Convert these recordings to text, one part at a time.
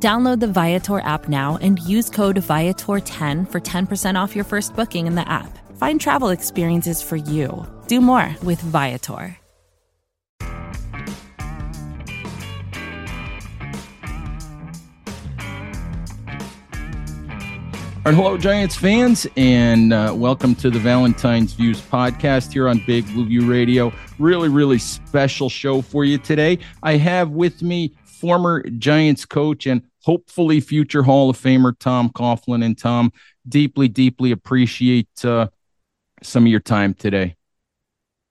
Download the Viator app now and use code Viator10 for 10% off your first booking in the app. Find travel experiences for you. Do more with Viator. All right, hello, Giants fans, and uh, welcome to the Valentine's Views podcast here on Big Blue View Radio. Really, really special show for you today. I have with me former Giants coach and hopefully future Hall of Famer Tom Coughlin. And Tom, deeply, deeply appreciate uh, some of your time today.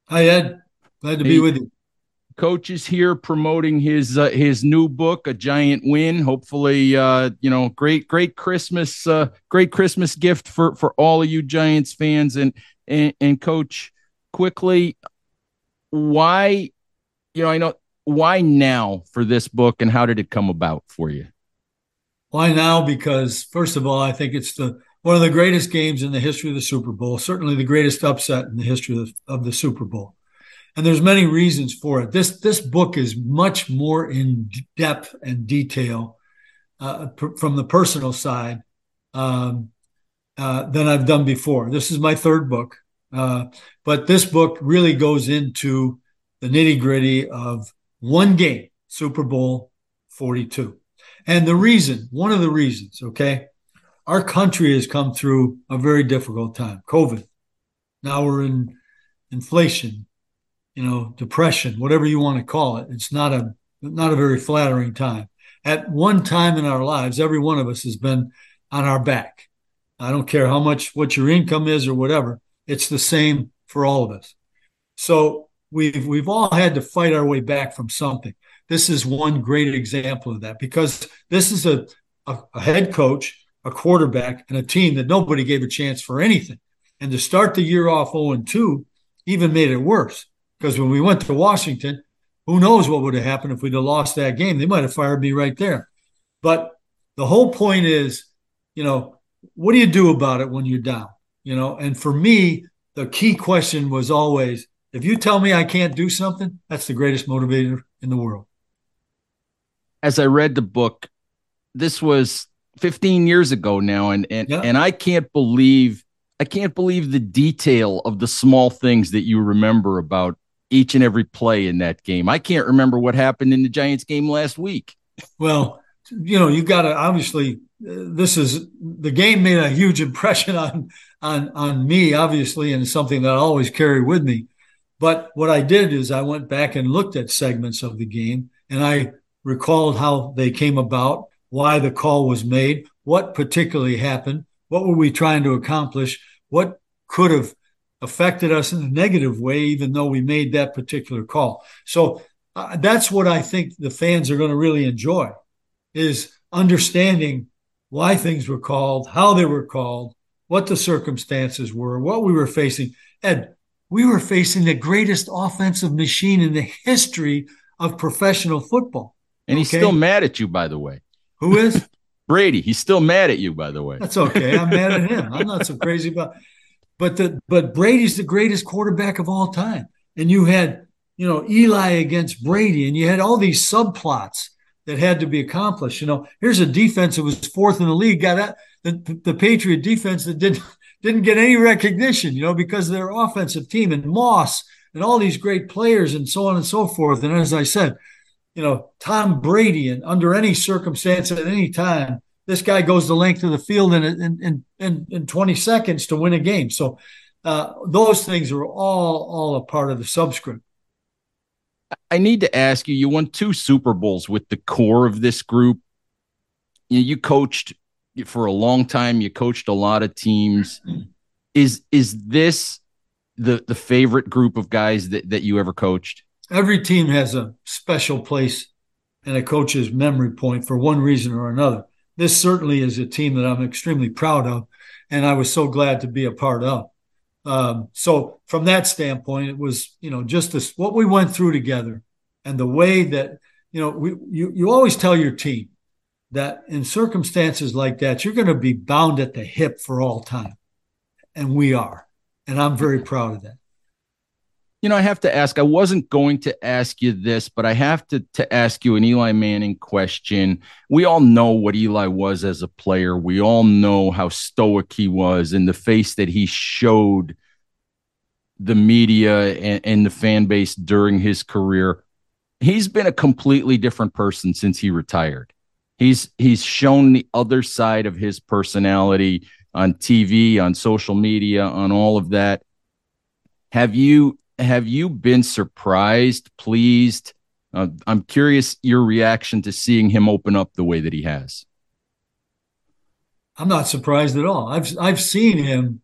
Hi, Ed. Glad to hey, be with you. Coach is here promoting his uh, his new book, A Giant Win. Hopefully, uh, you know, great great Christmas uh, great Christmas gift for for all of you Giants fans. And and, and Coach, quickly, why, you know, I know why now for this book, and how did it come about for you? Why now? Because first of all, I think it's the one of the greatest games in the history of the Super Bowl. Certainly, the greatest upset in the history of the, of the Super Bowl and there's many reasons for it. This this book is much more in depth and detail uh, pr- from the personal side um, uh, than I've done before. This is my third book, uh, but this book really goes into the nitty gritty of one game, Super Bowl 42, and the reason, one of the reasons, okay, our country has come through a very difficult time, COVID. Now we're in inflation you know, depression, whatever you want to call it. It's not a not a very flattering time. At one time in our lives, every one of us has been on our back. I don't care how much what your income is or whatever. It's the same for all of us. So we've we've all had to fight our way back from something. This is one great example of that because this is a, a, a head coach, a quarterback, and a team that nobody gave a chance for anything. And to start the year off 0 2 even made it worse because when we went to Washington, who knows what would have happened if we'd have lost that game? They might have fired me right there. But the whole point is, you know, what do you do about it when you're down? You know, and for me, the key question was always if you tell me I can't do something, that's the greatest motivator in the world. As I read the book, this was 15 years ago now, and and, yeah. and I can't believe I can't believe the detail of the small things that you remember about each and every play in that game. I can't remember what happened in the Giants game last week. Well, you know, you got to obviously uh, this is the game made a huge impression on on on me obviously and something that I always carry with me. But what I did is I went back and looked at segments of the game and I recalled how they came about, why the call was made, what particularly happened, what were we trying to accomplish, what could have affected us in a negative way, even though we made that particular call. So uh, that's what I think the fans are going to really enjoy is understanding why things were called, how they were called, what the circumstances were, what we were facing. Ed, we were facing the greatest offensive machine in the history of professional football. And he's okay? still mad at you, by the way. Who is? Brady. He's still mad at you, by the way. That's okay. I'm mad at him. I'm not so crazy about but the but Brady's the greatest quarterback of all time. And you had, you know, Eli against Brady, and you had all these subplots that had to be accomplished. You know, here's a defense that was fourth in the league, got that the, the Patriot defense that didn't didn't get any recognition, you know, because of their offensive team and Moss and all these great players and so on and so forth. And as I said, you know, Tom Brady and under any circumstance at any time this guy goes the length of the field in in in, in 20 seconds to win a game. So uh, those things are all all a part of the subscript. I need to ask you. You won two Super Bowls with the core of this group. You, you coached for a long time. You coached a lot of teams. Is is this the the favorite group of guys that that you ever coached? Every team has a special place and a coach's memory point for one reason or another this certainly is a team that I'm extremely proud of, and I was so glad to be a part of. Um, so from that standpoint, it was you know just this what we went through together, and the way that you know we you you always tell your team that in circumstances like that you're going to be bound at the hip for all time, and we are, and I'm very proud of that you know, I have to ask. I wasn't going to ask you this, but I have to to ask you an Eli Manning question. We all know what Eli was as a player. We all know how stoic he was and the face that he showed the media and, and the fan base during his career. He's been a completely different person since he retired. He's he's shown the other side of his personality on TV, on social media, on all of that. Have you have you been surprised, pleased? Uh, I'm curious your reaction to seeing him open up the way that he has. I'm not surprised at all. I've I've seen him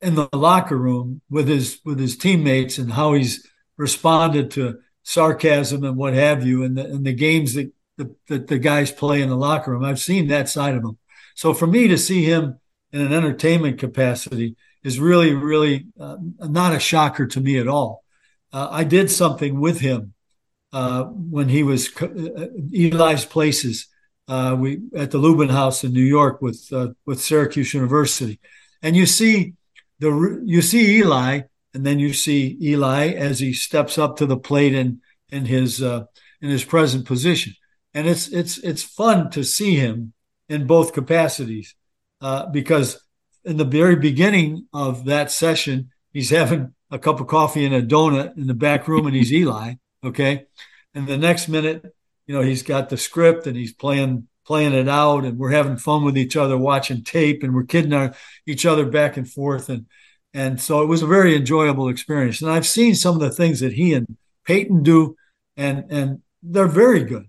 in the locker room with his with his teammates and how he's responded to sarcasm and what have you, and the, and the games that the, that the guys play in the locker room. I've seen that side of him. So for me to see him in an entertainment capacity is really, really uh, not a shocker to me at all. Uh, I did something with him uh, when he was uh, uh, Eli's Places. Uh, we at the Lubin House in New York with with Syracuse University, and you see the you see Eli, and then you see Eli as he steps up to the plate in in his in his present position, and it's it's it's fun to see him in both capacities uh, because in the very beginning of that session, he's having a cup of coffee and a donut in the back room, and he's Eli. Okay, and the next minute, you know, he's got the script and he's playing playing it out, and we're having fun with each other, watching tape, and we're kidding our, each other back and forth, and and so it was a very enjoyable experience. And I've seen some of the things that he and Peyton do, and and they're very good.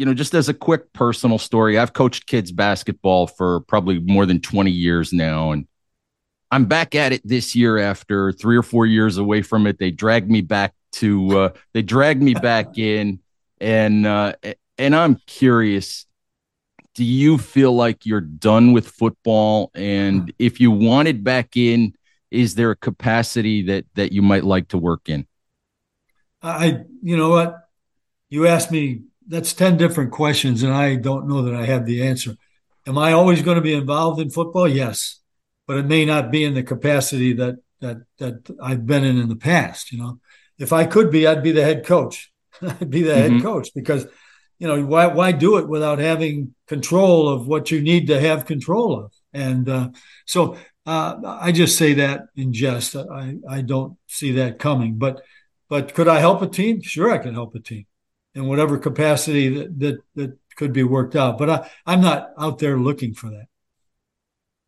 you know, just as a quick personal story, I've coached kids basketball for probably more than 20 years now. And I'm back at it this year after three or four years away from it. They dragged me back to uh, they dragged me back in and uh, and I'm curious do you feel like you're done with football and hmm. if you wanted back in is there a capacity that that you might like to work in I you know what you asked me that's 10 different questions and I don't know that I have the answer am I always going to be involved in football yes but it may not be in the capacity that that that I've been in in the past you know if I could be, I'd be the head coach. I'd be the mm-hmm. head coach because, you know, why why do it without having control of what you need to have control of? And uh, so uh, I just say that in jest. I I don't see that coming. But but could I help a team? Sure, I can help a team in whatever capacity that that, that could be worked out. But I, I'm not out there looking for that.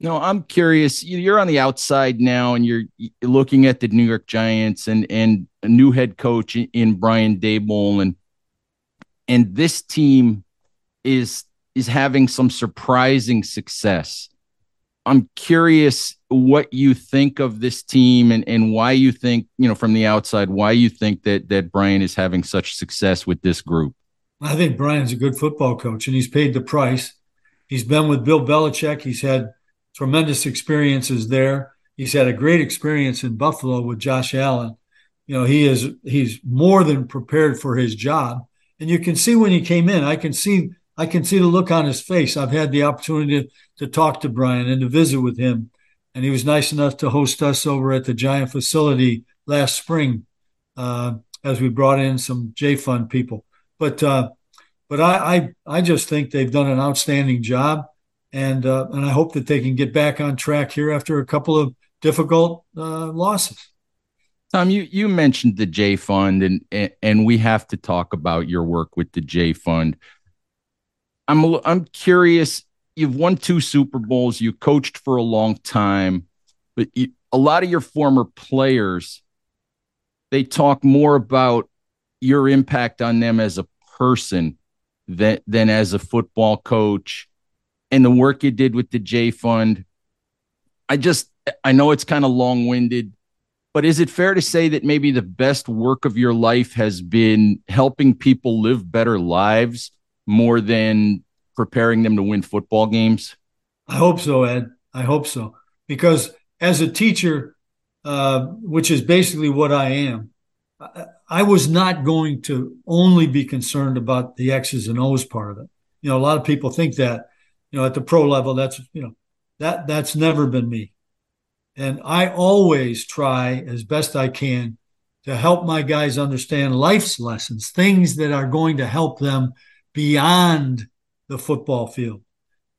No, I'm curious. You're on the outside now, and you're looking at the New York Giants and and a new head coach in Brian Daboll, and and this team is is having some surprising success. I'm curious what you think of this team and, and why you think, you know, from the outside, why you think that that Brian is having such success with this group. I think Brian's a good football coach and he's paid the price He's been with Bill Belichick. He's had tremendous experiences there. He's had a great experience in Buffalo with Josh Allen. You know, he is he's more than prepared for his job. And you can see when he came in, I can see I can see the look on his face. I've had the opportunity to, to talk to Brian and to visit with him. And he was nice enough to host us over at the Giant facility last spring uh, as we brought in some Jay Fund people. But uh, but I, I, I just think they've done an outstanding job, and uh, and I hope that they can get back on track here after a couple of difficult uh, losses. Tom, you you mentioned the Jay Fund, and and we have to talk about your work with the Jay Fund. I'm I'm curious. You've won two Super Bowls. You coached for a long time, but you, a lot of your former players they talk more about your impact on them as a person than than as a football coach and the work you did with the Jay Fund. I just I know it's kind of long-winded, but is it fair to say that maybe the best work of your life has been helping people live better lives more than preparing them to win football games? I hope so, Ed. I hope so. Because as a teacher, uh, which is basically what I am. I, I, was not going to only be concerned about the X's and O's part of it. You know, a lot of people think that, you know, at the pro level, that's, you know, that that's never been me. And I always try as best I can to help my guys understand life's lessons, things that are going to help them beyond the football field.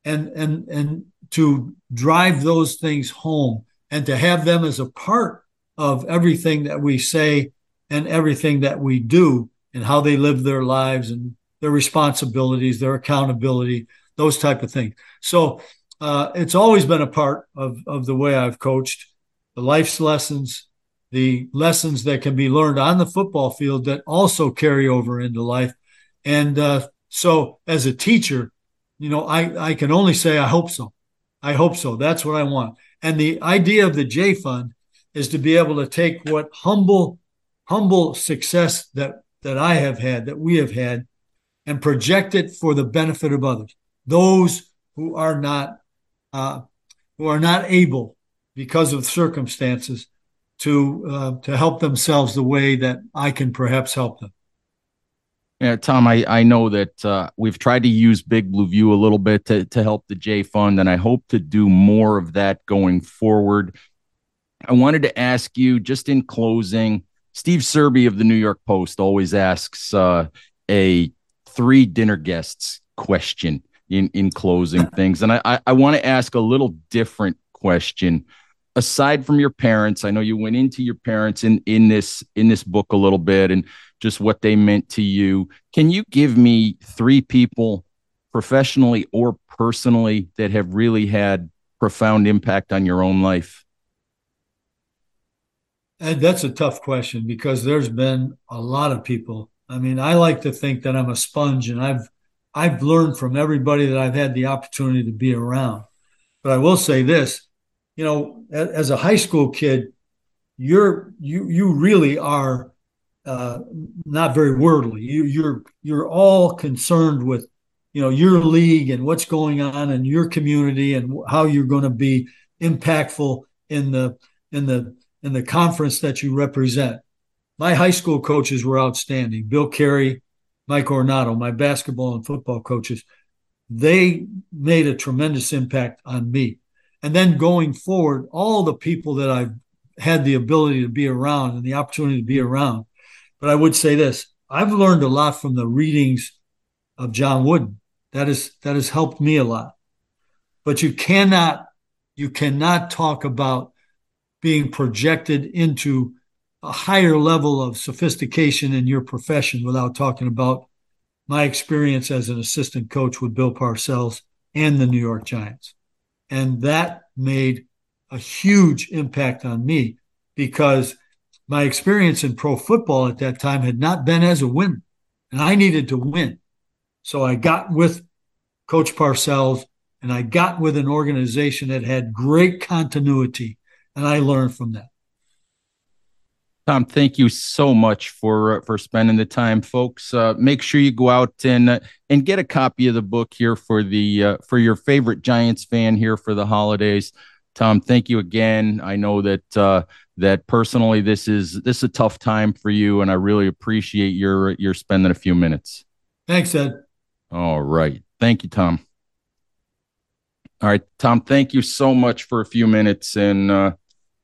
And and and to drive those things home and to have them as a part of everything that we say and everything that we do and how they live their lives and their responsibilities, their accountability, those type of things. So uh, it's always been a part of, of the way I've coached the life's lessons, the lessons that can be learned on the football field that also carry over into life. And uh, so as a teacher, you know, I, I can only say I hope so. I hope so. That's what I want. And the idea of the Jay Fund is to be able to take what humble, humble success that that I have had, that we have had, and project it for the benefit of others, those who are not uh, who are not able because of circumstances to uh, to help themselves the way that I can perhaps help them. Yeah, Tom, I, I know that uh, we've tried to use Big Blue View a little bit to, to help the Jay Fund, and I hope to do more of that going forward. I wanted to ask you, just in closing, Steve Serby of the New York Post always asks uh, a three dinner guests question in, in closing things. And I, I, I want to ask a little different question aside from your parents i know you went into your parents in in this in this book a little bit and just what they meant to you. Can you give me three people, professionally or personally, that have really had profound impact on your own life? That's a tough question because there's been a lot of people. I mean, I like to think that I'm a sponge and I've I've learned from everybody that I've had the opportunity to be around. But I will say this, you know, as a high school kid, you're you you really are uh, not very worldly. You, you're you're all concerned with you know your league and what's going on in your community and how you're going to be impactful in the in the in the conference that you represent. My high school coaches were outstanding. Bill Carey, Mike Ornato, my basketball and football coaches, they made a tremendous impact on me. And then going forward, all the people that I've had the ability to be around and the opportunity to be around but I would say this I've learned a lot from the readings of John Wooden. That is that has helped me a lot. But you cannot you cannot talk about being projected into a higher level of sophistication in your profession without talking about my experience as an assistant coach with Bill Parcells and the New York Giants. And that made a huge impact on me because my experience in pro football at that time had not been as a winner, and I needed to win. So I got with Coach Parcells and I got with an organization that had great continuity, and I learned from that. Tom, thank you so much for uh, for spending the time, folks. Uh, make sure you go out and uh, and get a copy of the book here for the uh, for your favorite Giants fan here for the holidays. Tom, thank you again. I know that uh, that personally this is this is a tough time for you, and I really appreciate your your spending a few minutes. Thanks, Ed. All right, thank you, Tom. All right, Tom, thank you so much for a few minutes and.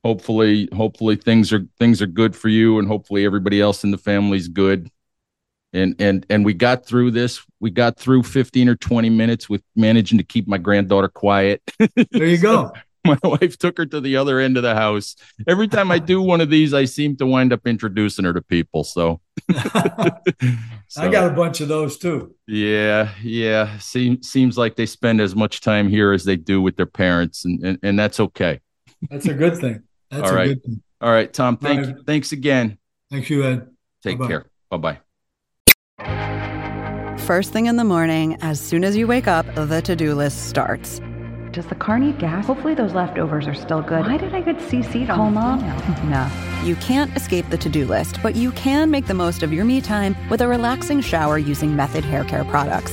Hopefully hopefully things are things are good for you and hopefully everybody else in the family's good. And and and we got through this we got through 15 or 20 minutes with managing to keep my granddaughter quiet. There you go. My wife took her to the other end of the house. Every time i do one of these i seem to wind up introducing her to people so, so. i got a bunch of those too. Yeah yeah. Seems seems like they spend as much time here as they do with their parents and and, and that's okay. That's a good thing that's All right. All right, Tom. Thank you. Thanks again. Thank you, Ed. Take Bye-bye. care. Bye bye. First thing in the morning, as soon as you wake up, the to do list starts. Does the car need gas? Hopefully those leftovers are still good. Why did I get CC'd on mom? no. You can't escape the to-do list, but you can make the most of your me time with a relaxing shower using Method hair care products.